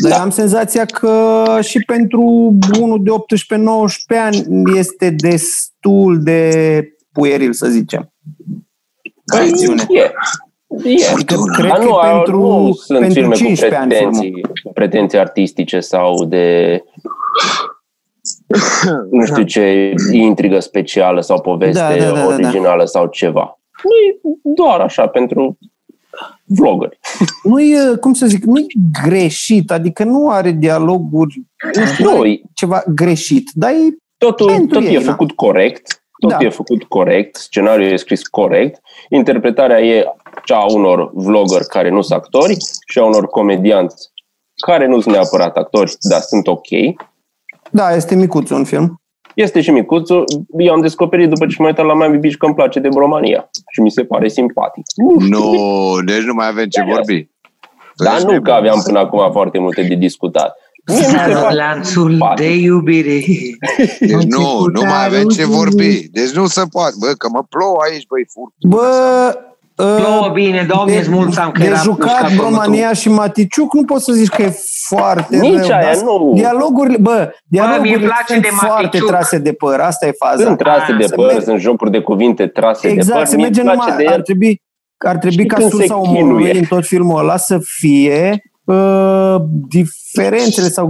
Dar Da. am senzația că și pentru unul de 18-19 ani este destul de pueril, să zicem. Ca acțiune. E. E. Adică cred Dar că nu, pentru, nu sunt pentru filme cu 15 ani filmul. pretenții, cu pretenții artistice sau de nu știu ce intrigă specială sau poveste Da, da, da, da, da. originală sau ceva. Nu e doar așa pentru vlogări. Nu e, cum să zic, nu e greșit, adică nu are dialoguri, nu știu, Nu, nu are e- ceva greșit, dar e totul, Pentru tot ei, e da. făcut corect, tot Da. e făcut corect, scenariul e scris corect, interpretarea e cea a unor vlogger care nu sunt actori și a unor comedianți care nu sunt neapărat actori, dar sunt ok. Da, este micuț un film. Este și micuțul, eu am descoperit după ce m-am uitat la Miami Beach că îmi place de România și mi se pare simpatic. Nu știu, Nu, deci nu mai avem ce vorbi. dar Deci nu că aveam până acum foarte multe de discutat. Mie mi se Seară pare lanțul simpatic. de iubire. Deci nu, nu mai avem ce vorbi. Deci nu se poate. Bă, că mă plouă aici, băi, furt. Bă, Plouă bine, doamne, îți mulțumim că de era jucat mușcat România și Maticiuc nu poți să zici că e foarte Nici rău. aia dar nu. Dialogurile, bă, dialogurile place sunt de foarte Maticiuc. trase de păr, asta e faza. Sunt trase Ah, de să păr, merg- sunt jocuri de cuvinte trase de Exact, păr. se Mie îmi merge place numai, de ar el. trebui, ar trebui Știți ca când sursa se omorului chinuie. în tot filmul ăla să fie uh, diferențele sau,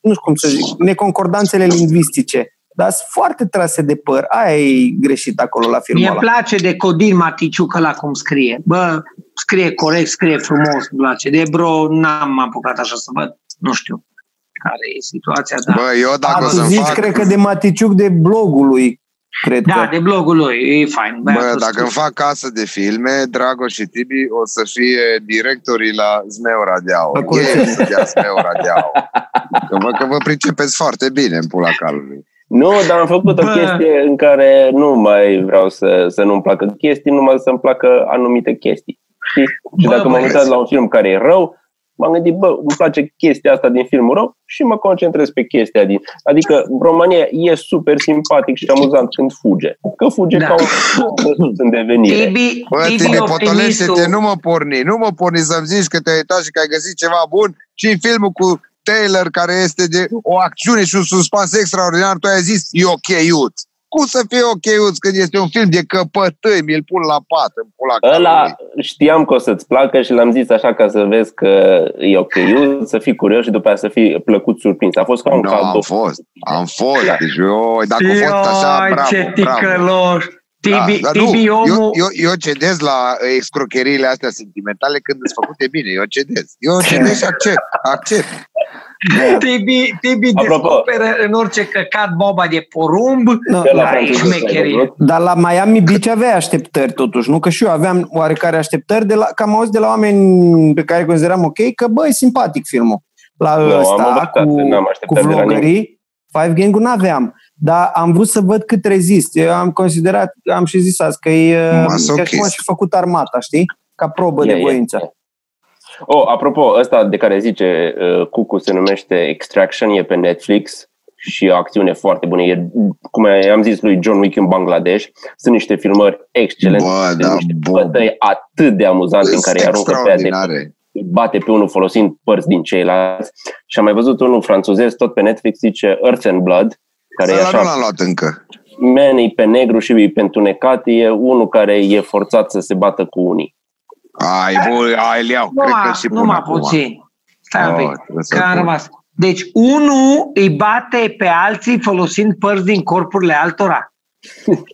nu știu cum să zic, neconcordanțele lingvistice. Dar sunt foarte trase de păr. Aia e greșit acolo la filmul Mie ăla. îmi place de Codin Maticiuc la cum scrie. Bă, scrie corect, scrie frumos, îmi place. De Bro n-am apucat așa să văd. Nu știu care e situația, dar... Bă, eu dacă A, o tu să-mi zici, fac... cred că de Maticiuc de blogul lui, cred Da, că. de blogul lui, e fain. Bă, băiatul dacă scrie. îmi fac casă de filme, Dragoș și Tibi o să fie directorii la Zmeu Radeau. La curățenie. Ei să dea Zmeu Radeau. Că vă, că vă pricepeți foarte bine în pula calului. Nu, dar am făcut o Bă. chestie în care nu mai vreau să, să nu-mi placă chestii, numai să-mi placă anumite chestii. Știi? Și Bă, dacă m-am bă, uitat la un film care e rău, m-am gândit, bă, îmi place chestia asta din filmul rău și mă concentrez pe chestia din... Adică România e super simpatic și amuzant când fuge. Că fuge Da. ca un în devenire. Tibi, Bă, Tibi Tibi, optimistul. potolește-te, nu mă porni, nu mă porni să-mi zici că te-ai uitat și că ai găsit ceva bun și în filmul cu Taylor, care este de o acțiune și un suspans extraordinar, tu ai zis, e ok, Iuț. Cum să fie ok, Iuț, când este un film de căpătâi, mi-l pun la pat, în pula Ăla calului. știam că o să-ți placă și l-am zis așa ca să vezi că e ok, eu, să fii curios și după aia să fii plăcut surprins. A fost ca un Nu, cadou. am fost, am fost. Da. Deci eu, dacă a fost așa, Ioi, bravo, ce bravo. ticăloș. Tibi, da, dar nu, Tibi omul... eu, eu, eu cedez la excrocheriile astea sentimentale când sunt făcute bine. Eu cedez. Eu cedez și accept. Accept. Tibi, Tibi Apropo. descoperă în orice căcat boba de porumb. Nu, Că la Da, e franceză s-ai șmecherie. văzut? Dar la Miami Beach avea așteptări totuși, nu? Că și eu aveam oarecare așteptări, de la, că am auzit de la oameni pe care îi consideram ok, că bă, e simpatic filmul. La Nu, am ăsta, învățat, cu, n-am cu așteptat de la vlogării, Five Gang-ul n-aveam. Dar am vrut să văd cât rezist. Eu am considerat, am și zis azi, că e Masochist. chiar cum aș fi făcut armata, știi? Ca probă E, de e, voință. e. Oh, apropo, ăsta de care zice uh, Cucu se numește Extraction, e pe Netflix și e o acțiune foarte bună. E, cum am zis lui John Wick în Bangladesh, sunt niște filmări excelente, Bă, de da, niște bun. bătăi atât de amuzante în care îi aruncă pe ea de extraordinare. îi bate pe unul folosind părți din ceilalți. Și am mai văzut unul francezez, tot pe Netflix, zice Earth and Blood, care e Ăla nu așa, l-am luat încă. man e pe negru și e pe întunecat, e unul care e forțat să se bată cu unii. Ai, bă, ai, îl iau. Cred că Numai, și pun numai acum. puțin. Stai un Oh, pic, trebuie să că am pun. rămas. Deci, unul îi bate pe alții folosind părți din corpurile altora.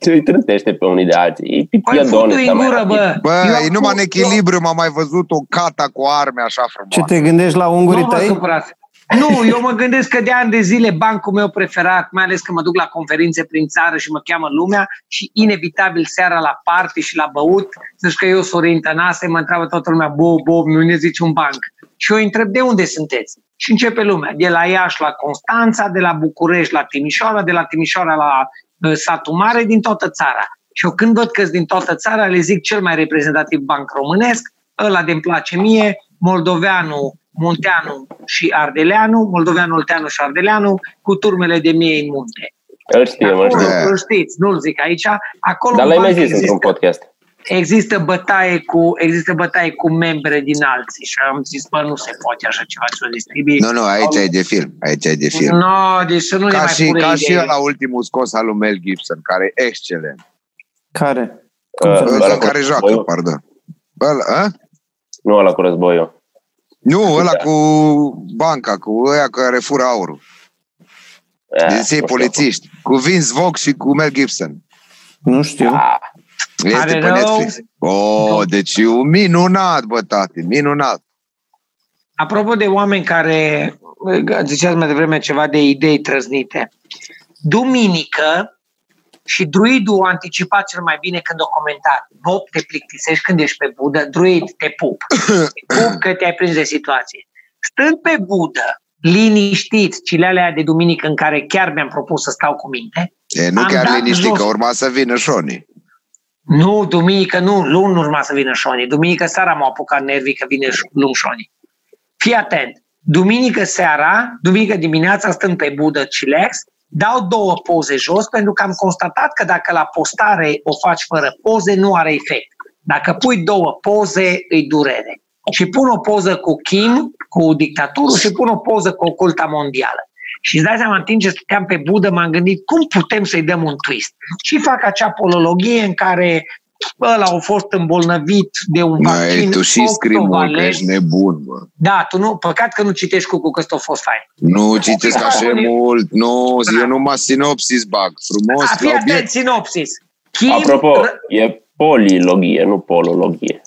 îi trântește pe unii de alții. E Păi, piadone, futu-i dar în mai gură, rapid. bă. Bă, Eu e numai în acum- echilibru, m-am mai văzut o cata cu arme așa Ce frumoasă. te gândești la ungurii Nu vă tăi? supărați. Nu, eu mă gândesc că de ani de zile bancul meu preferat, mai ales că mă duc la conferințe prin țară și mă cheamă lumea și inevitabil seara la party și la băut, să că eu sunt Sorin Tănase, mă întreabă toată lumea, Bob, Bob, nu ne zici un banc. Și eu îi întreb, de unde sunteți? și începe lumea. De la Iași la Constanța, de la București la Timișoara, de la Timișoara la uh, Satu Mare, din toată țara. Și eu când văd că din toată țara, le zic cel mai reprezentativ banc românesc, ăla de-mi place mie, Moldoveanu, Munteanu și Ardeleanu, Moldoveanu, Olteanu și Ardeleanu, cu turmele de mie în munte. Îl știm, îl Acolo, știm. îl știți, nu-l zic aici. Acolo Dar în l-ai mai banc zis într-un podcast. există bătaie cu există bătaie cu membre din alții și am zis, bă, nu se poate așa ceva să o distribui. Nu, nu, aici e de film. Aici e de film. No, deci să nu ne Ca mai și, pune ca și idei. la ultimul scos al lui Mel Gibson, care e excelent. Care? Uh, Ăla ăla cu care joacă, războiul? pardon. Ăla, a? Nu ăla cu războiul. Nu, ăla Da. cu banca, cu ăia care fură aurul. Eh, Din nu ții știu. polițiști. Cu Vince Vaughn și cu Mel Gibson. Nu știu. Ah, Este Pare pe rău. Netflix. Oh, deci e un minunat, bă, tati, minunat. Apropo de oameni care, ziceați mai devreme ceva de idei trăznite, duminică și druidul a anticipat cel mai bine când a comentat Bob, te plictisești când ești pe budă, druid, te pup. Te pup că te-ai prins de situație. Stând pe budă, liniștit, cilele alea de duminică în care chiar mi-am propus să stau cu minte, E, nu Am chiar dat liniștit, jos. că urma să vină Șoni. Nu, duminică nu, luni urma să vină Șoni. Duminică seara m-au apucat nervii că vine luni Șoni. Fii atent. Duminică seara, duminică dimineața stând pe budă chillax, dau două poze jos pentru că am constatat că dacă la postare o faci fără poze, nu are efect. Dacă pui două poze, îi durere. Și pun o poză cu Kim, cu dictaturul și pun o poză cu oculta mondială. Și îți dai seama, în timp ce stăteam pe budă, m-am gândit cum putem să-i dăm un twist. Și fac acea polologie în care ăla a fost îmbolnăvit de un vaccin Mai tu și scrii mult, că octovalent. ești nebun, bă. Da, tu nu, păcat că nu citești cu că ăsta a fost fain. Nu citesc așa mult, nu, eu numai sinopsis bag, frumos, A, fii la atent, obiect. sinopsis. Kim, Apropo, r- e polilogie, nu polologie.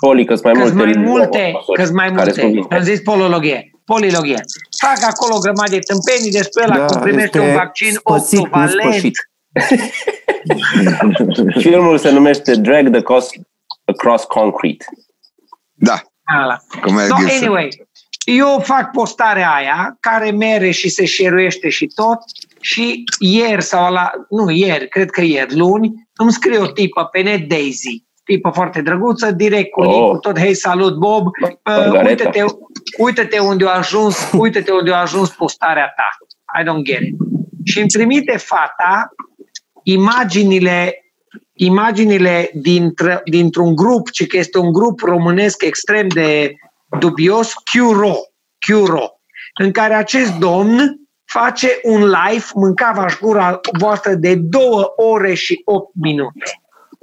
Poli, că mai că multe. mai limbi multe, măsuri că mai care multe. sunt Am zis polologie. Polilogie. Fac acolo o grămadă de tâmpenii despre ăla Da, cum primește este un vaccin spăsit, nu octovalent. spășit. Filmul se numește Drag the Cost Across Concrete. Da, Ala. cum e No, Gibson. anyway, eu fac postarea aia, care mere și se șeruiește și tot, și ieri sau la, nu ieri, cred că ieri, luni, îmi scrie o tipă pe net Daisy, tipă foarte drăguță, direct cu Oh. link tot, hei, salut Bob, uh, Margareta. uite-te, uite-te unde a ajuns, uite-te unde a ajuns postarea ta. I don't get it. Și îmi trimite fata imaginile imaginile dintr- dintr-un grup, ci că este un grup românesc extrem de dubios, Qro, Qro, în care acest domn face un live, mâncava gura voastră de două ore și 8 minute.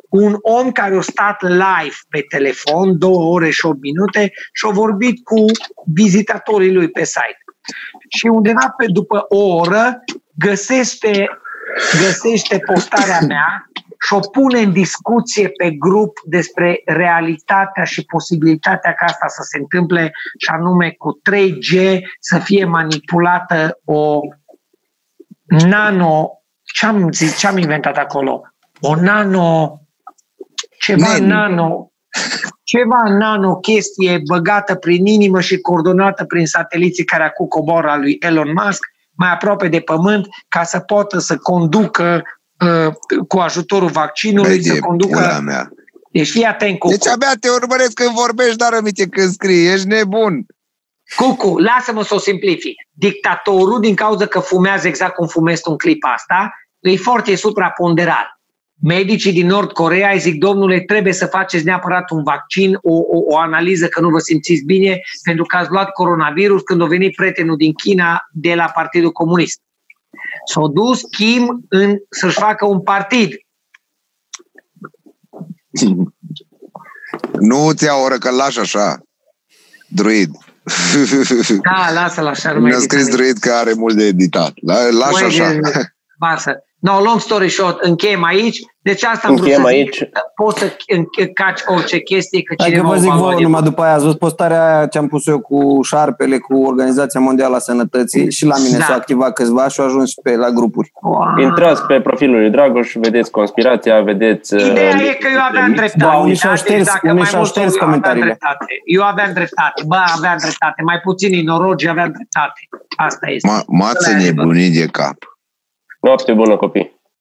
Un om care a stat live pe telefon, două ore și 8 minute, și a vorbit cu vizitatorii lui pe site. Și undeva pe după o oră găsește, găsește postarea mea și o pune în discuție pe grup despre realitatea și posibilitatea ca asta să se întâmple și anume cu 3G să fie manipulată o nano ce-am zis, ce-am inventat acolo? O nano ceva Nani. nano ceva nano chestie băgată prin inimă și coordonată prin sateliții care acum coboră al lui Elon Musk mai aproape de pământ ca să poată să conducă uh, cu ajutorul vaccinului, Băi, să de conducă... pula mea. Deci fii atent, Cucu. Deci abia te urmăresc când vorbești, dar rămite când scrii, ești nebun. Cucu, lasă-mă să o simplific. Dictatorul, din cauza că fumează exact cum fumezi tu în clipa asta, e foarte supraponderal. Medicii din Nord Corea îi zic, domnule, trebuie să faceți neapărat un vaccin, o, o, o analiză că nu vă simțiți bine, pentru că ați luat coronavirus când a venit prietenul din China de la Partidul Comunist. S-a dus Kim în, să-și facă un partid. Nu ți iau oră că lași așa. Druid. Da, lasă-l așa. nu mai Mi-a scris edită. druid că are mult de editat. La- Lași Nu așa. e- Lasă. No, long story short, încheiem aici. Deci asta am vrut Încheiem să aici. zic. Poți să înch- caci orice chestie, că Hai că cineva vă o zic va lua vouă de numai bun. după aia. Ați văzut postarea aia ce am pus eu cu șarpele, cu Organizația Mondială a Sănătății și la mine Da. s-au activat câțiva și au ajuns și pe la grupuri. Wow. Intrați pe profilul lui Dragoș, vedeți conspirația, vedeți... Ideea uh, e că eu aveam dreptate. Da, unii și-au da? șters- Deci dacă unii mai și-au mulți șters eu aveam comentariile. dreptate. Eu aveam dreptate. Bă, aveam dreptate. Mai puțini norogi aveam dreptate. Asta este. Ma- m-ați Ăla e nebunit de cap. Noapte bună, copii!